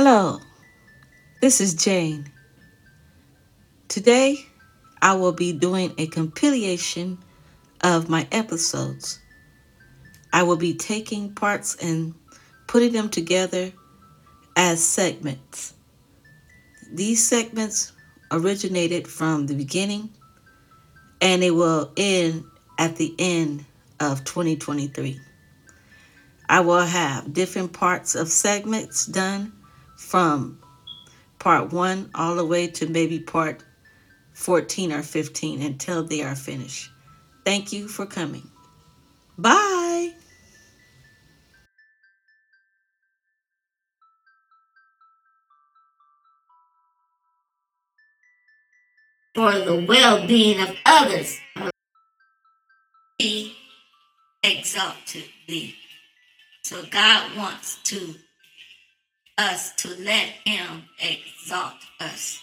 Hello, this is Jane. Today I will be doing a compilation of my episodes. I will be taking parts and putting them together as segments. These segments originated from the beginning and it will end at the end of 2023. I will have different parts of segments done from part one all the way to maybe part 14 or 15 until they are finished. Thank you for coming. Bye. For the well being of others, be exalted thee. So God wants to us to let him exalt us.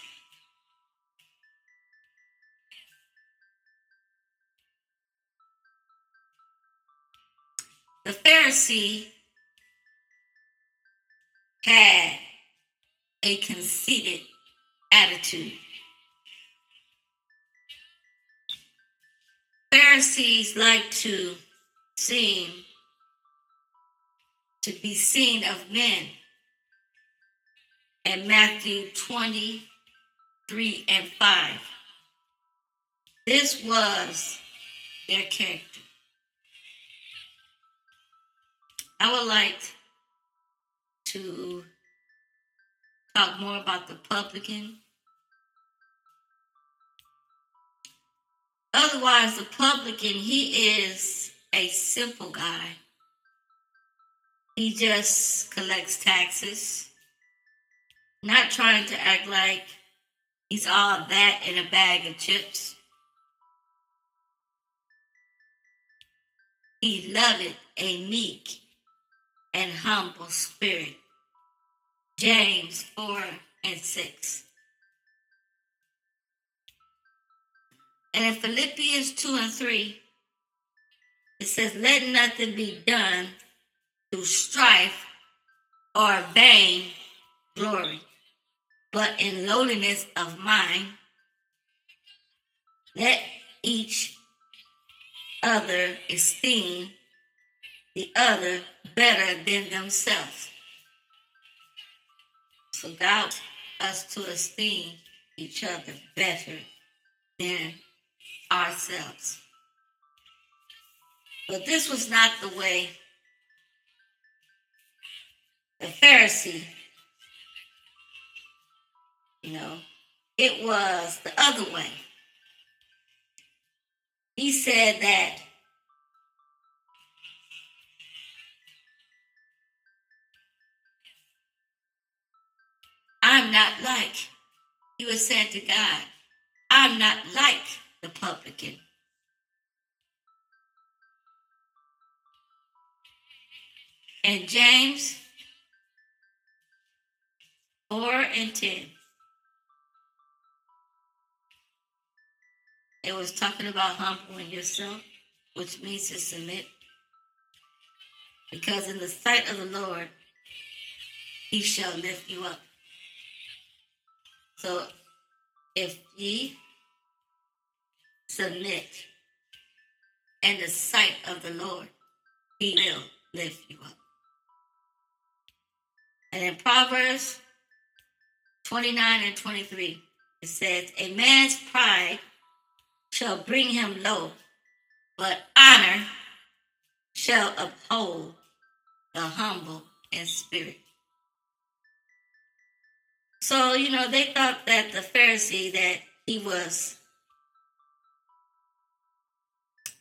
The Pharisee had a conceited attitude. Pharisees like to seem to be seen of men. In Matthew 23 and 5. This was their character. I would like to talk more about the publican. Otherwise, the publican, he is a simple guy. He just collects taxes, not trying to act like he's all that in a bag of chips. He loveth a meek and humble spirit. James 4 and 6. And in Philippians 2 and 3, it says, Let nothing be done through strife or vain glory, but in lowliness of mind, let each other esteem the other better than themselves. So God us to esteem each other better than ourselves. But this was not the way the Pharisee, you know, it was the other way. He said that I'm not like, he was saying to God, I'm not like the publican. And James 4 and 10, it was talking about humbling yourself, which means to submit. Because in the sight of the Lord, he shall lift you up. So if ye submit in the sight of the Lord, he will lift you up. And in Proverbs 29 and 23, it says, A man's pride shall bring him low, but honor shall uphold the humble in spirit. So, you know, they thought that the Pharisee, that he was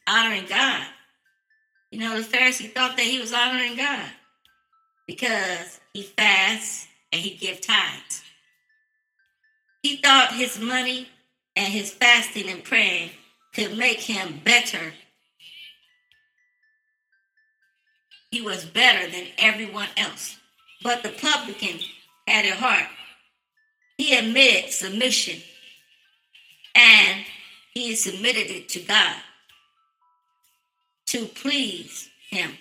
honoring God. You know, the Pharisee thought that he was honoring God because he fasts and he give tithes. He thought his money and his fasting and praying could make him better. He was better than everyone else. But the publican had a heart. He admitted submission and he submitted it to God to please him.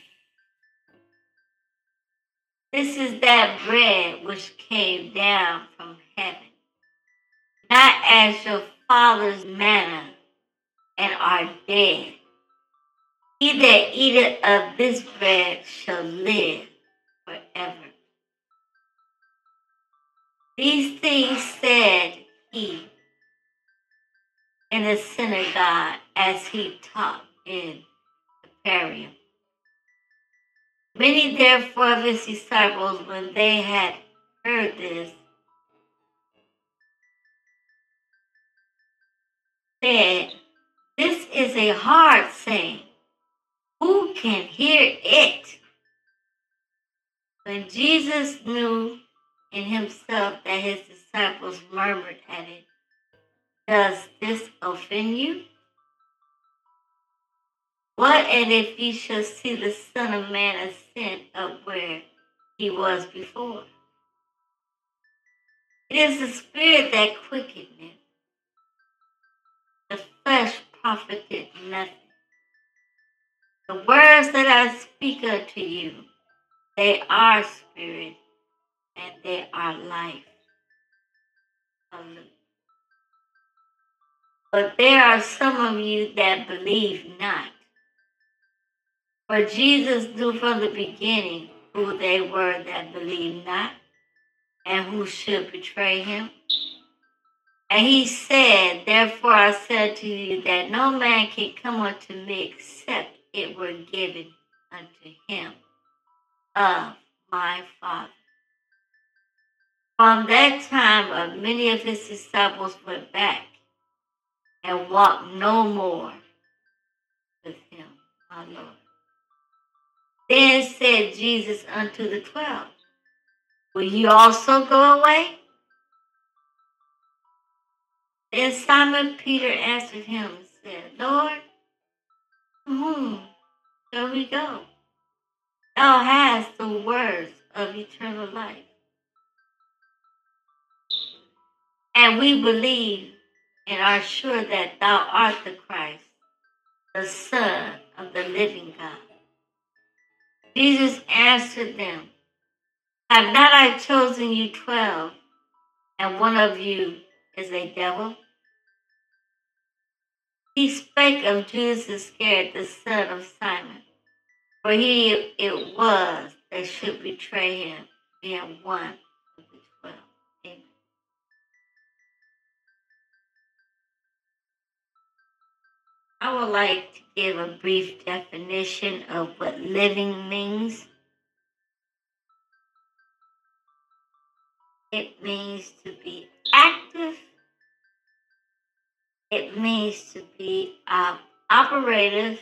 This is that bread which came down from heaven, not as your father's manna, and are dead. He that eateth of this bread shall live forever. These things said he in the synagogue as he taught in Capernaum. Many therefore of his disciples, when they had heard this, said, This is a hard saying. Who can hear it? When Jesus knew in himself that his disciples murmured at it, Does this offend you? What and if ye shall see the Son of Man ascend up where he was before? It is the Spirit that quickeneth, the flesh profited nothing. The words that I speak unto you, they are spirit and they are life. Hallelujah. But there are some of you that believe not. For Jesus knew from the beginning who they were that believed not and who should betray him. And he said, Therefore I said to you that no man can come unto me except it were given unto him of my Father. From that time, of many of his disciples went back and walked no more with him, my Lord. Then said Jesus unto the twelve, Will you also go away? Then Simon Peter answered him and said, Lord, whom shall we go? Thou hast the words of eternal life. And we believe and are sure that thou art the Christ, the Son of the living God. Jesus answered them, Have not I chosen you twelve, and one of you is a devil? He spake of Judas Iscariot, the son of Simon, for he it was that should betray him, being one of the twelve. Amen. I would like to give a brief definition of what living means. It means to be active. It means to be uh, operative,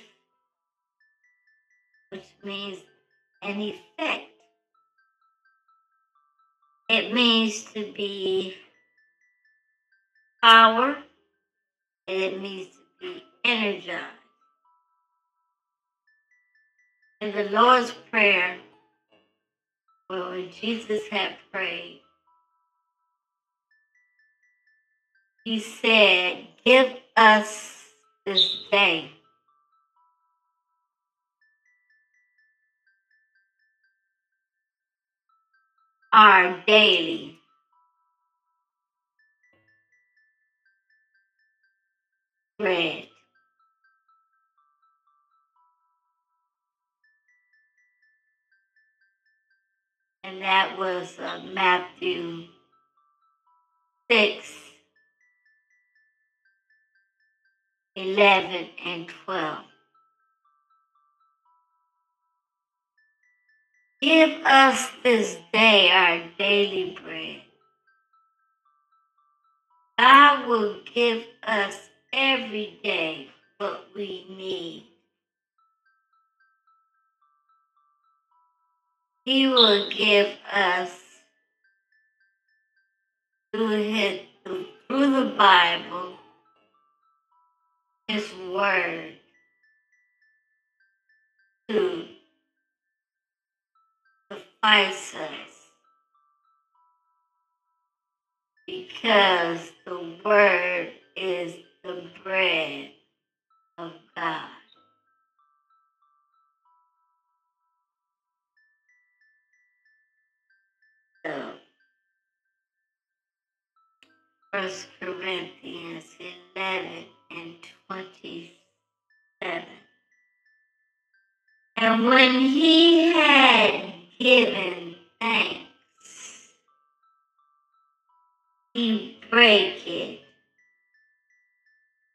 which means an effect. It means to be power, and it means to be energized. In the Lord's Prayer, when Jesus had prayed, he said, Give us this day. Our daily. Bread. And that was uh, Matthew 6 11 and 12. Give us this day our daily bread. God will give us every day what we need. He will give us through his through, through the Bible, his word to suffice us because the word is the bread of God. So, First Corinthians eleven and 27. And when he had given thanks, he brake it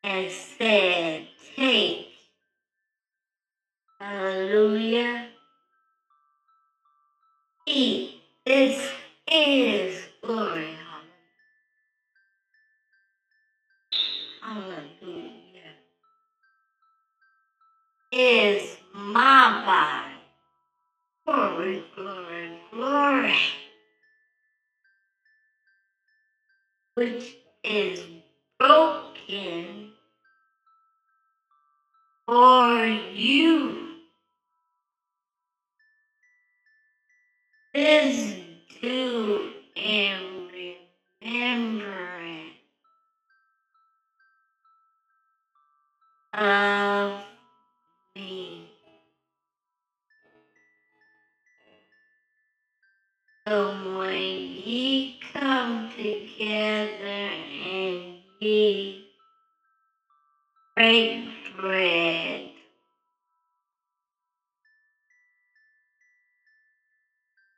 and said, Take, hallelujah, eat. This is glory, Which is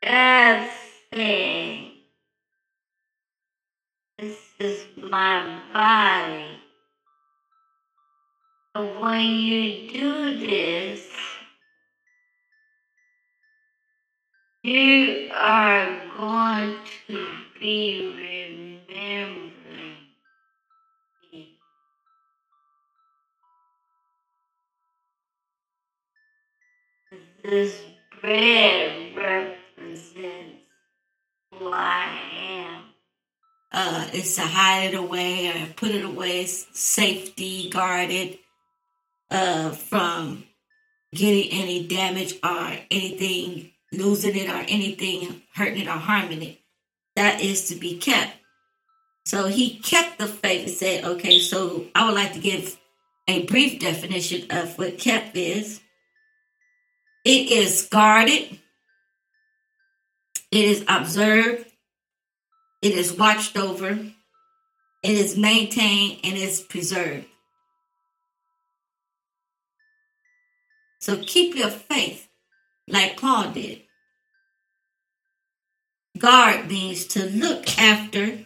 God This is my body. But when you do this, you are going to be remembering me. This bread who I am. Uh, it's to hide it away or put it away, safety guarded uh, from getting any damage or anything, losing it or anything, hurting it or harming it. That is to be kept. So he kept the faith and said, okay, so I would like to give a brief definition of what kept is. It is guarded, it is observed, it is watched over, it is maintained, and it is preserved. So keep your faith like Paul did. Guard means to look after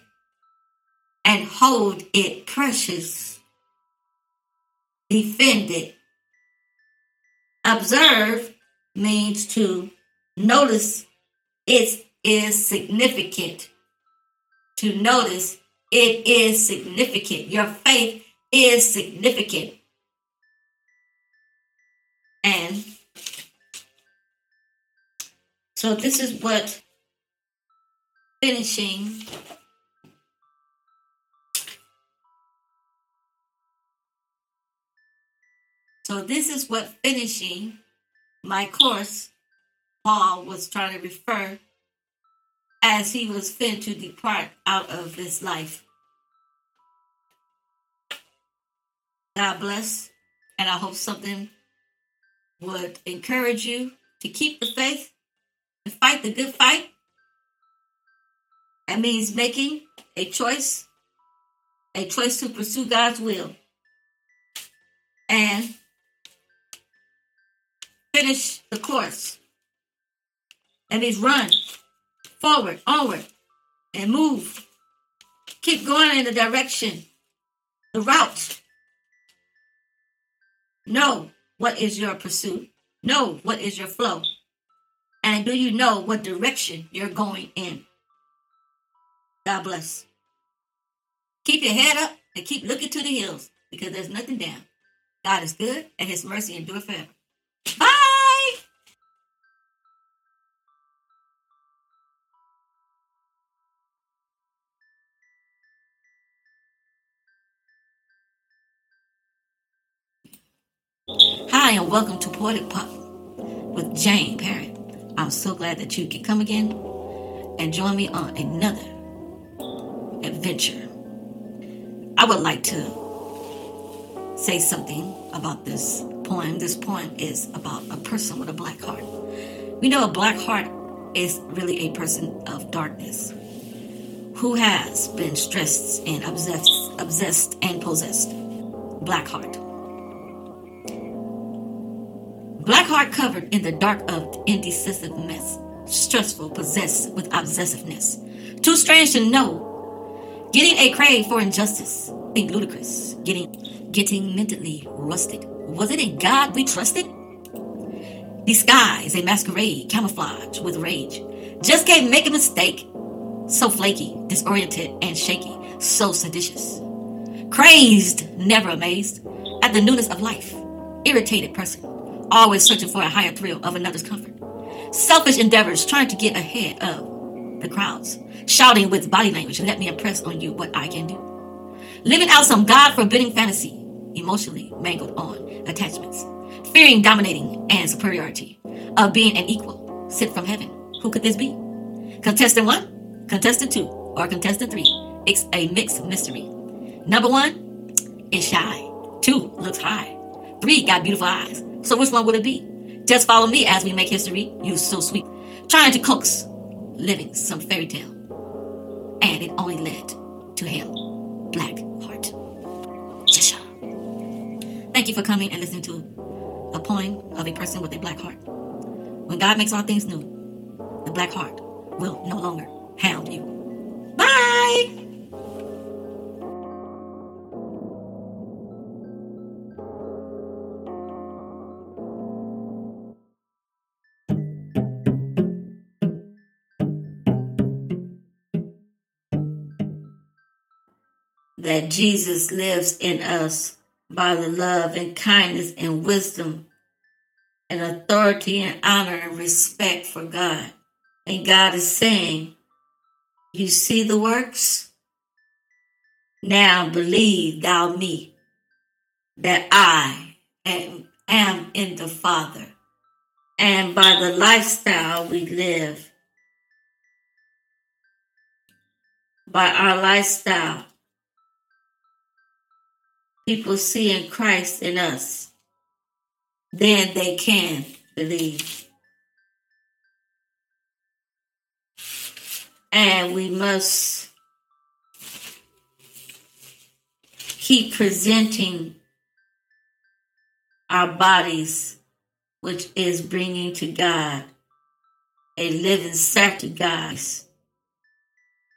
and hold it precious, defend it. Observe means to notice it is significant. To notice it is significant. Your faith is significant. And so this is what finishing so this is what finishing my course Paul was trying to refer as he was fin to depart out of this life. God bless, and I hope something would encourage you to keep the faith and fight the good fight. That means making a choice, a choice to pursue God's will, and finish the course. That means run forward, onward, and move. Keep going in the direction, the route. Know what is your pursuit. Know what is your flow. And do you know what direction you're going in? God bless. Keep your head up and keep looking to the hills because there's nothing down. God is good and his mercy endure forever. Bye. Hi, and welcome to Poetic Pop with Jane Parrot. I'm so glad that you can come again and join me on another adventure. I would like to say something about this poem. This poem is about a person with a black heart. We know a black heart is really a person of darkness. Who has been stressed and obsessed, obsessed and possessed? Black heart. Black heart covered in the dark of indecisive mess, stressful, possessed with obsessiveness. Too strange to know. Getting a crave for injustice. Think ludicrous. Getting getting mentally rusted. Was it in God we trusted? Disguise a masquerade, camouflage with rage. Just can't make a mistake. So flaky, disoriented, and shaky. So seditious. Crazed, never amazed at the newness of life. Irritated person always searching for a higher thrill of another's comfort. Selfish endeavors trying to get ahead of the crowds, shouting with body language, let me impress on you what I can do. Living out some God forbidding fantasy, emotionally mangled on attachments, fearing dominating and superiority, of being an equal, sent from heaven. Who could this be? Contestant one, contestant two, or contestant three? It's a mixed mystery. Number one is shy. Two looks high. Three got beautiful eyes. So which one will it be? Just follow me as we make history. You so sweet. Trying to coax, living some fairy tale. And it only led to hell. Black heart. Thank you for coming and listening to a poem of a person with a black heart. When God makes all things new, the black heart will no longer hound you. Bye! That Jesus lives in us by the love and kindness and wisdom and authority and honor and respect for God. And God is saying, You see the works? Now believe thou me that I am, am in the Father. And by the lifestyle we live, by our lifestyle, people seeing Christ in us, then they can believe. And we must keep presenting our bodies, which is bringing to God a living sacrifice,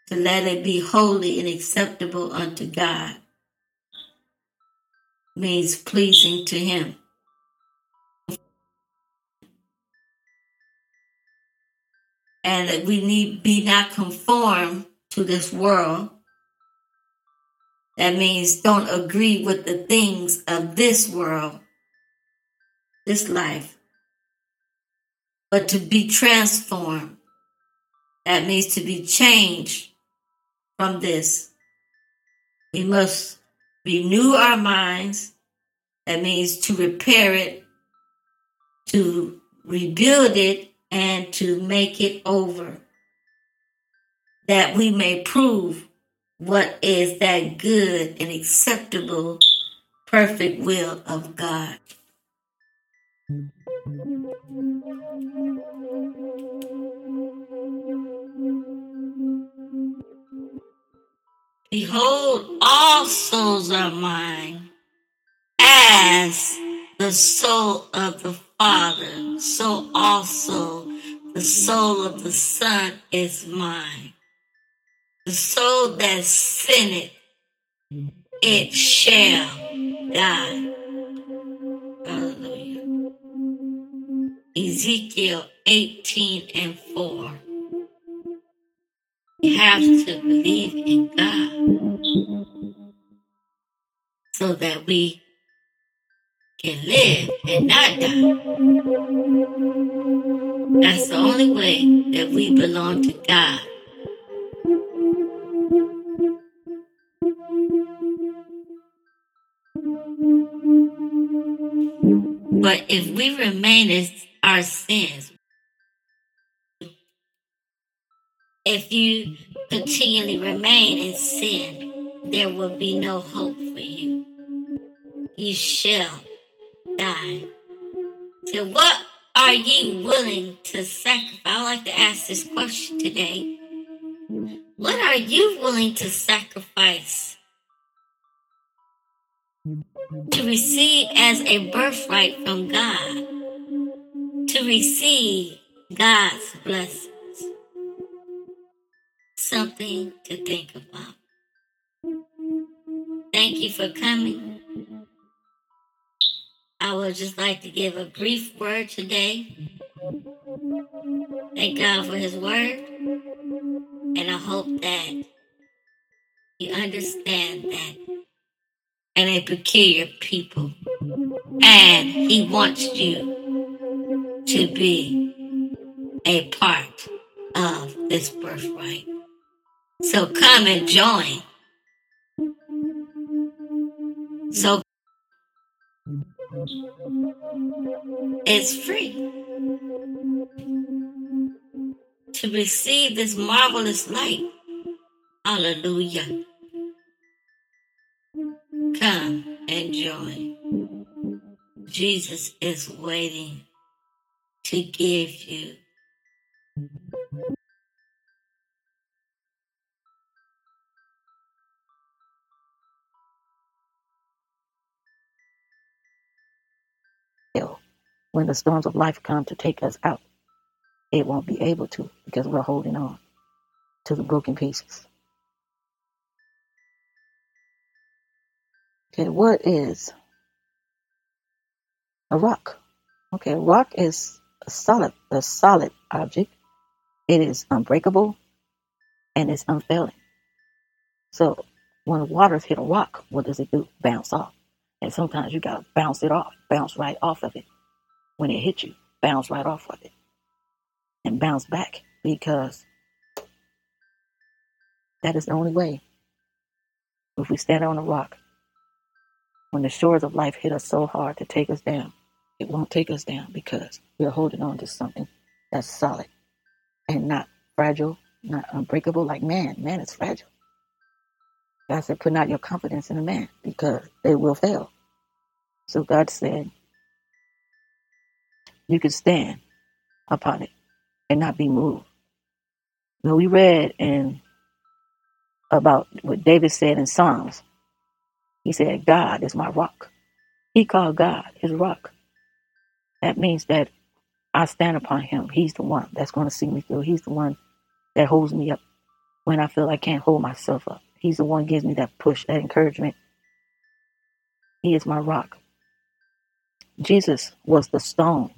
to let it be holy and acceptable unto God means pleasing to Him. And we need be not conformed to this world. That means don't agree with the things of this world, this life, but to be transformed. That means to be changed from this. We must renew our minds. That means to repair it, to rebuild it, and to make it over. That we may prove what is that good and acceptable, perfect will of God. Behold, all souls are mine, as the soul of the Father, so also the soul of the Son is mine. The soul that sinneth, it shall die. Hallelujah. Ezekiel 18 and 4. You have to believe in God so that we can live and not die. That's the only way that we belong to God. But if we remain as our sins, if you continually remain in sin, there will be no hope for you. You shall die. So, what are ye willing to sacrifice? I like to ask this question today. What are you willing to sacrifice to receive as a birthright from God? To receive God's blessings? Something to think about. Thank you for coming. I would just like to give a brief word today. Thank God for His word. And I hope that you understand that and a peculiar people. And He wants you to be a part of this birthright. So come and join. So it's free to receive this marvelous light. Hallelujah. Come and join. Jesus is waiting to give you. When the storms of life come to take us out, it won't be able to because we're holding on to the broken pieces. Okay, what is a rock? Okay, a rock is a solid, a solid object. It is unbreakable and it's unfailing. So when waters hit a rock, what does it do? Bounce off. And sometimes you gotta bounce it off, bounce right off of it. When it hits you, bounce right off of it and bounce back because that is the only way. If we stand on a rock, when the shores of life hit us so hard to take us down, it won't take us down because we're holding on to something that's solid and not fragile, not unbreakable like man. Man is fragile. God said, put not your confidence in a man because they will fail. So God said, you can stand upon it and not be moved. Now we read in about what David said in Psalms. He said, God is my rock. He called God his rock. That means that I stand upon him. He's the one that's going to see me through. He's the one that holds me up when I feel I can't hold myself up. He's the one gives me that push, that encouragement. He is my rock. Jesus was the stone.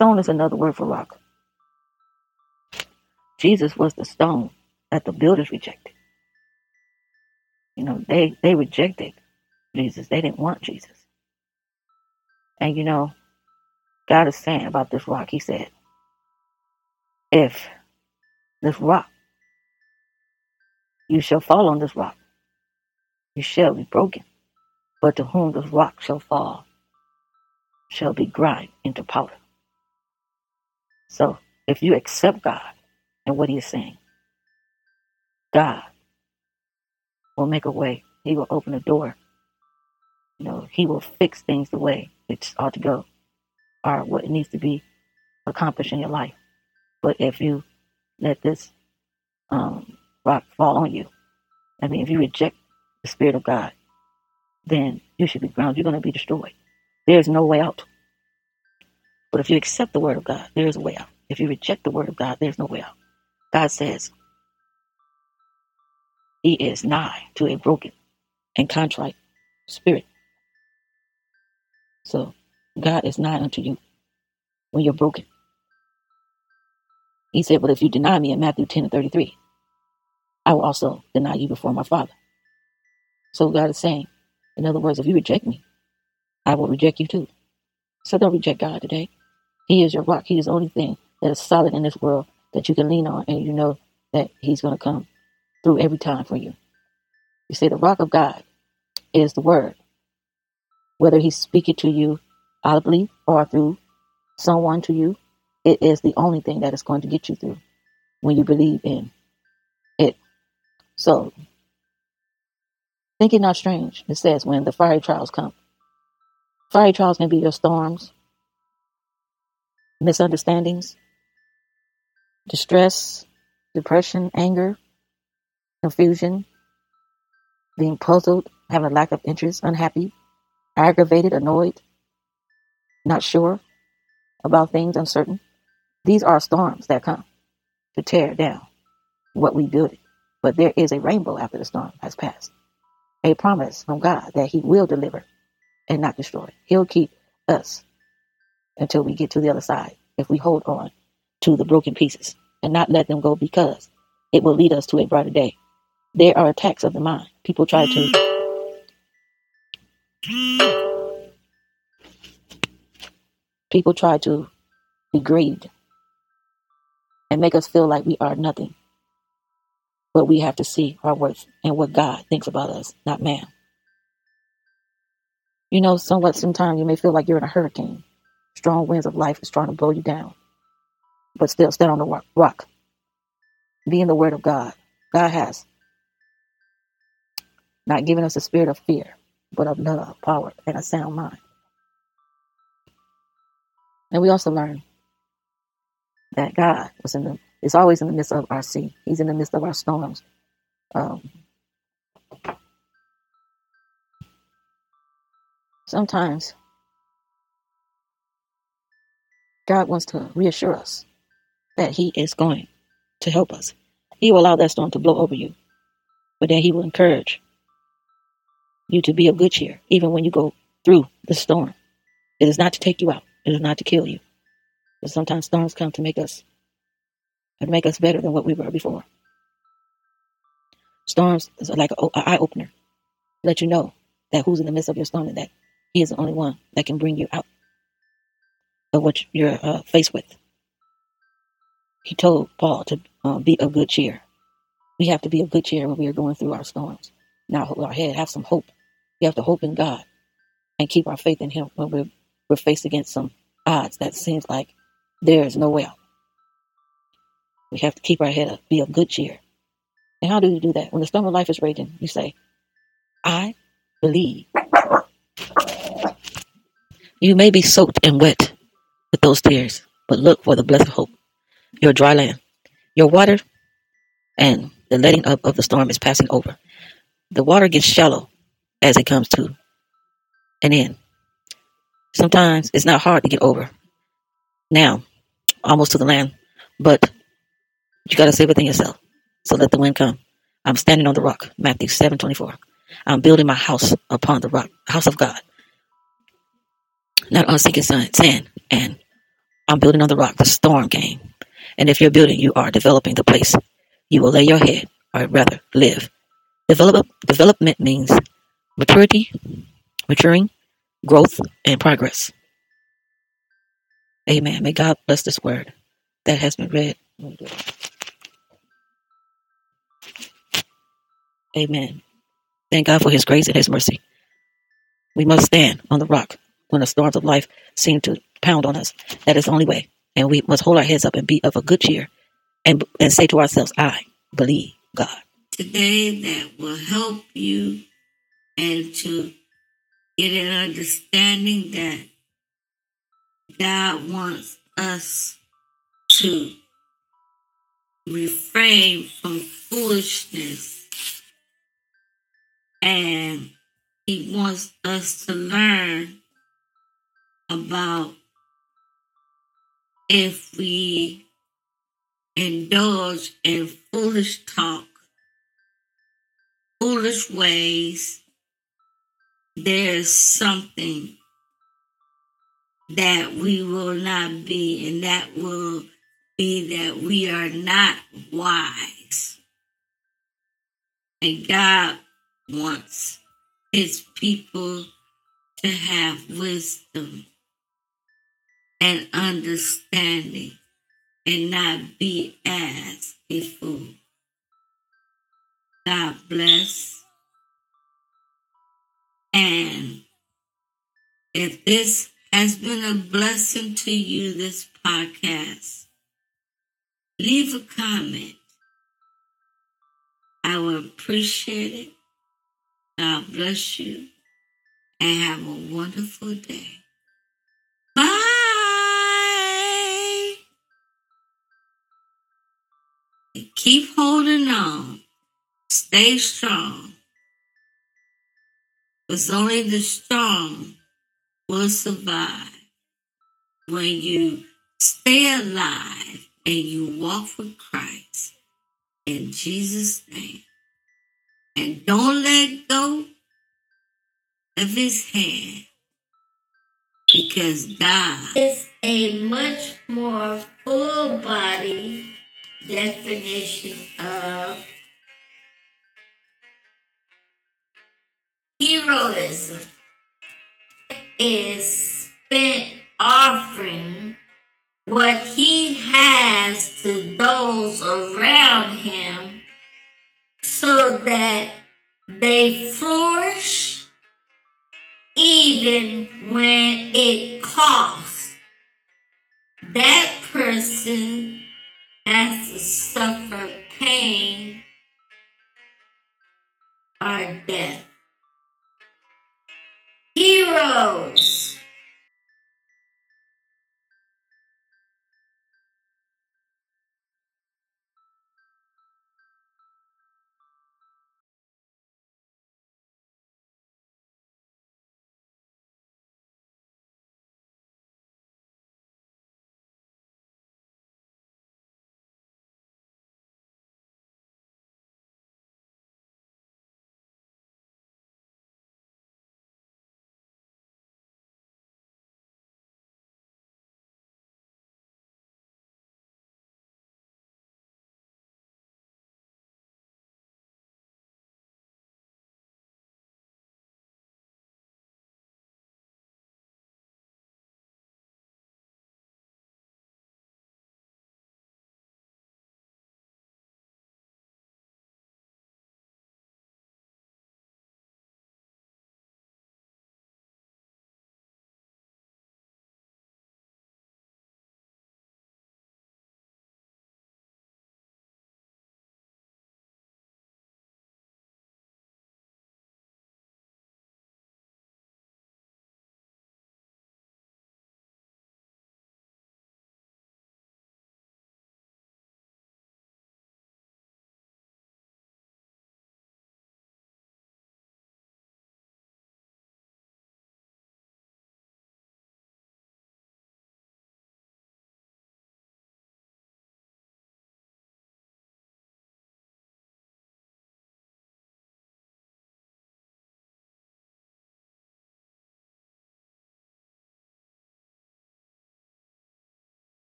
Stone is another word for rock. Jesus was the stone that the builders rejected. You know, they they rejected Jesus. They didn't want Jesus. And you know, God is saying about this rock, He said, if this rock, you shall fall on this rock, you shall be broken. But to whom this rock shall fall, shall be grind into powder. So if you accept God and what He is saying, God will make a way. He will open a door. You know, He will fix things the way it's ought to go, or what it needs to be accomplished in your life. But if you let this um, rock fall on you, I mean, if you reject the Spirit of God, then you should be grounded. You're going to be destroyed. There's no way out. But if you accept the Word of God, there is a way out. If you reject the Word of God, there's no way out. God says He is nigh to a broken and contrite spirit. So God is nigh unto you when you're broken. He said, But if you deny me in Matthew 10 and 33, I will also deny you before my Father. So God is saying, in other words, if you reject me, I will reject you too. So don't reject God today. He is your rock. He is the only thing that is solid in this world that you can lean on and you know that He's going to come through every time for you. You see, the rock of God is the word. Whether He's speaking to you audibly or through someone to you, it is the only thing that is going to get you through when you believe in it. So, think it not strange. It says when the fiery trials come. Fiery trials can be your storms, misunderstandings, distress, depression, anger, confusion, being puzzled, having a lack of interest, unhappy, aggravated, annoyed, not sure about things, uncertain. These are storms that come to tear down what we built. But there is a rainbow after the storm has passed. A promise from God that He will deliver and not destroy. He'll keep us until we get to the other side if we hold on to the broken pieces and not let them go because it will lead us to a brighter day. There are attacks of the mind. People try to people try to degrade and make us feel like we are nothing. But we have to see our worth and what God thinks about us, not man. You know, somewhat sometimes you may feel like you're in a hurricane. Strong winds of life is trying to blow you down, but still stand on the rock. Be in the word of God. God has not given us a spirit of fear, but of love, power, and a sound mind. And we also learn that God was in the is always in the midst of our sea. He's in the midst of our storms. Um, sometimes God wants to reassure us that He is going to help us. He will allow that storm to blow over you, but then He will encourage you to be of good cheer, even when you go through the storm. It is not to take you out. It is not to kill you. But sometimes storms come to make us and make us better than what we were before. Storms is like an eye opener. Let you know that who's in the midst of your storm and that He is the only one that can bring you out what you're uh, faced with. He told Paul to uh, be of good cheer. We have to be of good cheer when we are going through our storms. Now hold our head, have some hope. We have to hope in God and keep our faith in Him when we're, we're faced against some odds that seems like there is no way out. We have to keep our head up, be of good cheer. And how do you do that? When the storm of life is raging, you say, I believe. You may be soaked and wet with those tears, but look for the blessed hope, your dry land. Your water and the letting up of the storm is passing over. The water gets shallow as it comes to an end. Sometimes it's not hard to get over. Now, almost to the land, but you got to say within yourself. So let the wind come. I'm standing on the rock. Matthew seven twenty four. I'm building my house upon the rock, house of God, not on sinking sand. And I'm building on the rock. The storm came. And if you're building, you are developing the place. You will lay your head, or rather, live. Develop, development means maturity, maturing, growth, and progress. Amen. May God bless this word that has been read. Amen. Thank God for his grace and his mercy. We must stand on the rock when the storms of life seem to pound on us. That is the only way. And we must hold our heads up and be of a good cheer and, and say to ourselves, I believe God. Today that will help you and to get an understanding that God wants us to refrain from foolishness and he wants us to learn about if we indulge in foolish talk, foolish ways, there's something that we will not be, and that will be that we are not wise. And God wants his people to have wisdom and understanding and not be as a fool. God bless. And if this has been a blessing to you, this podcast, leave a comment. I will appreciate it. God bless you and have a wonderful day. Keep holding on. stay strong. Because only the strong will survive. When you stay alive and you walk with Christ in Jesus' name. And don't let go of his hand because God is a much more full body definition of heroism is spent offering what he has to those around him so that they flourish even when it costs. That person has to suffer pain or death. Heroes